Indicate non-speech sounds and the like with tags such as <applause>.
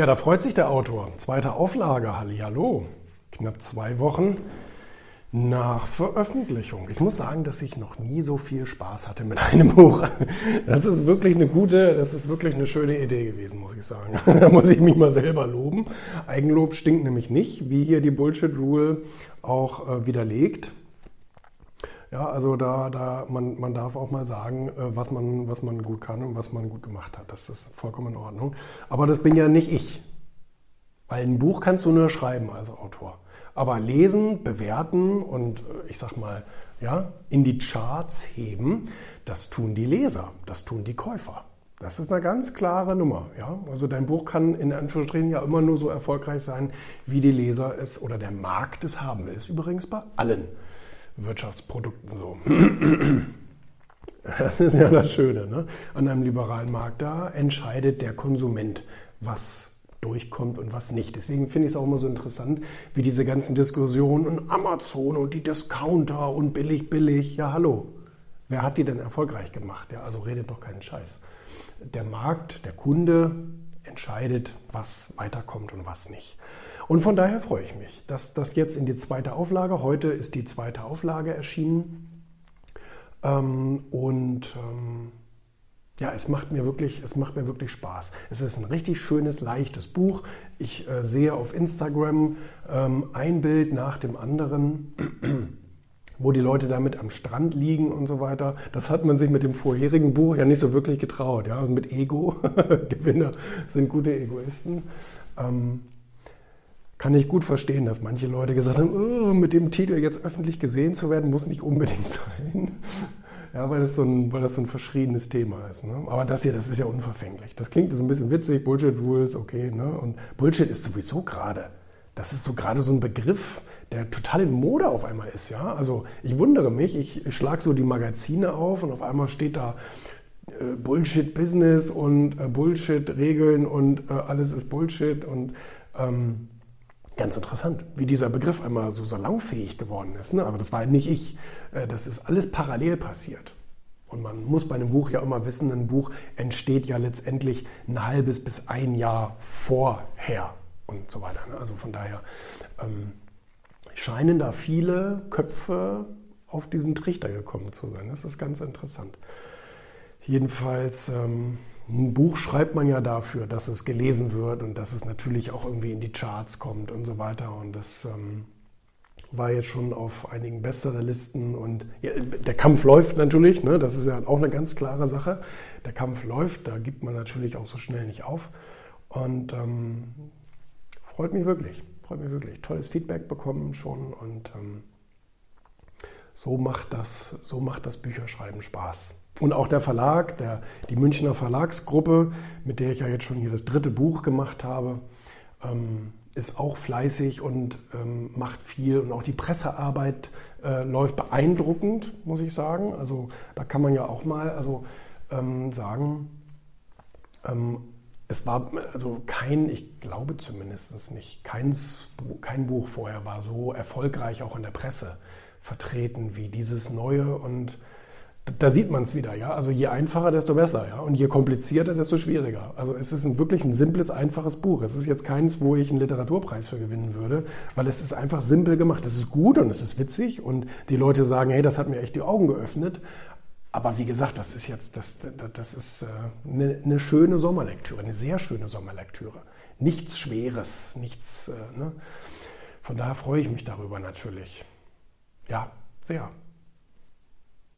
Ja, da freut sich der Autor. Zweite Auflage, Hallo. Knapp zwei Wochen nach Veröffentlichung. Ich muss sagen, dass ich noch nie so viel Spaß hatte mit <laughs> einem Buch. Das ist wirklich eine gute, das ist wirklich eine schöne Idee gewesen, muss ich sagen. <laughs> Da muss ich mich mal selber loben. Eigenlob stinkt nämlich nicht, wie hier die Bullshit Rule auch äh, widerlegt. Ja, also da, da man, man darf auch mal sagen, äh, was, man, was man gut kann und was man gut gemacht hat. Das ist vollkommen in Ordnung. Aber das bin ja nicht ich. Weil ein Buch kannst du nur schreiben als Autor. Aber lesen, bewerten und äh, ich sag mal, ja, in die Charts heben, das tun die Leser, das tun die Käufer. Das ist eine ganz klare Nummer. Ja? Also dein Buch kann in Anführungsstrichen ja immer nur so erfolgreich sein, wie die Leser es oder der Markt es haben will. Ist übrigens bei allen Wirtschaftsprodukten so. <clears throat> Das ist ja das Schöne. Ne? An einem liberalen Markt, da entscheidet der Konsument, was durchkommt und was nicht. Deswegen finde ich es auch immer so interessant, wie diese ganzen Diskussionen und Amazon und die Discounter und billig, billig. Ja, hallo. Wer hat die denn erfolgreich gemacht? Ja, also redet doch keinen Scheiß. Der Markt, der Kunde entscheidet, was weiterkommt und was nicht. Und von daher freue ich mich, dass das jetzt in die zweite Auflage, heute ist die zweite Auflage erschienen. Ähm, und ähm, ja, es macht mir wirklich, es macht mir wirklich Spaß. Es ist ein richtig schönes, leichtes Buch. Ich äh, sehe auf Instagram ähm, ein Bild nach dem anderen, wo die Leute damit am Strand liegen und so weiter. Das hat man sich mit dem vorherigen Buch ja nicht so wirklich getraut. Ja, und mit Ego, <laughs> Gewinner sind gute Egoisten. Ähm, kann ich gut verstehen, dass manche Leute gesagt haben, oh, mit dem Titel jetzt öffentlich gesehen zu werden, muss nicht unbedingt <laughs> sein. Ja, weil das so ein, weil das so ein verschriebenes Thema ist. Ne? Aber das hier, das ist ja unverfänglich. Das klingt so ein bisschen witzig, Bullshit Rules, okay. Ne? Und Bullshit ist sowieso gerade. Das ist so gerade so ein Begriff, der total in Mode auf einmal ist. Ja? Also ich wundere mich, ich, schlage so die Magazine auf und auf einmal steht da äh, Bullshit Business und äh, Bullshit Regeln und äh, alles ist Bullshit und ähm, Ganz interessant, wie dieser Begriff einmal so salonfähig geworden ist. Ne? Aber das war nicht ich. Äh, das ist alles parallel passiert. Und man muss bei einem Buch ja immer wissen, ein Buch entsteht ja letztendlich ein halbes bis ein Jahr vorher und so weiter. Ne? Also von daher ähm, scheinen da viele Köpfe auf diesen Trichter gekommen zu sein. Das ist ganz interessant. Jedenfalls ähm, ein Buch schreibt man ja dafür, dass es gelesen wird und dass es natürlich auch irgendwie in die Charts kommt und so weiter. Und das ähm, war jetzt schon auf einigen Bestsellerlisten und ja, der Kampf läuft natürlich, ne? das ist ja auch eine ganz klare Sache. Der Kampf läuft, da gibt man natürlich auch so schnell nicht auf. Und ähm, freut mich wirklich, freut mich wirklich. Tolles Feedback bekommen schon und ähm, so macht das, so macht das Bücherschreiben Spaß. Und auch der Verlag, der, die Münchner Verlagsgruppe, mit der ich ja jetzt schon hier das dritte Buch gemacht habe, ähm, ist auch fleißig und ähm, macht viel. Und auch die Pressearbeit äh, läuft beeindruckend, muss ich sagen. Also da kann man ja auch mal also, ähm, sagen, ähm, es war also kein, ich glaube zumindest nicht, keins, kein Buch vorher war so erfolgreich auch in der Presse vertreten wie dieses neue und da sieht man es wieder, ja. Also je einfacher, desto besser, ja. Und je komplizierter, desto schwieriger. Also es ist ein, wirklich ein simples, einfaches Buch. Es ist jetzt keins, wo ich einen Literaturpreis für gewinnen würde, weil es ist einfach simpel gemacht. Es ist gut und es ist witzig und die Leute sagen, hey, das hat mir echt die Augen geöffnet. Aber wie gesagt, das ist jetzt, das, das ist äh, eine, eine schöne Sommerlektüre, eine sehr schöne Sommerlektüre. Nichts Schweres, nichts, äh, ne? Von daher freue ich mich darüber natürlich. Ja, sehr.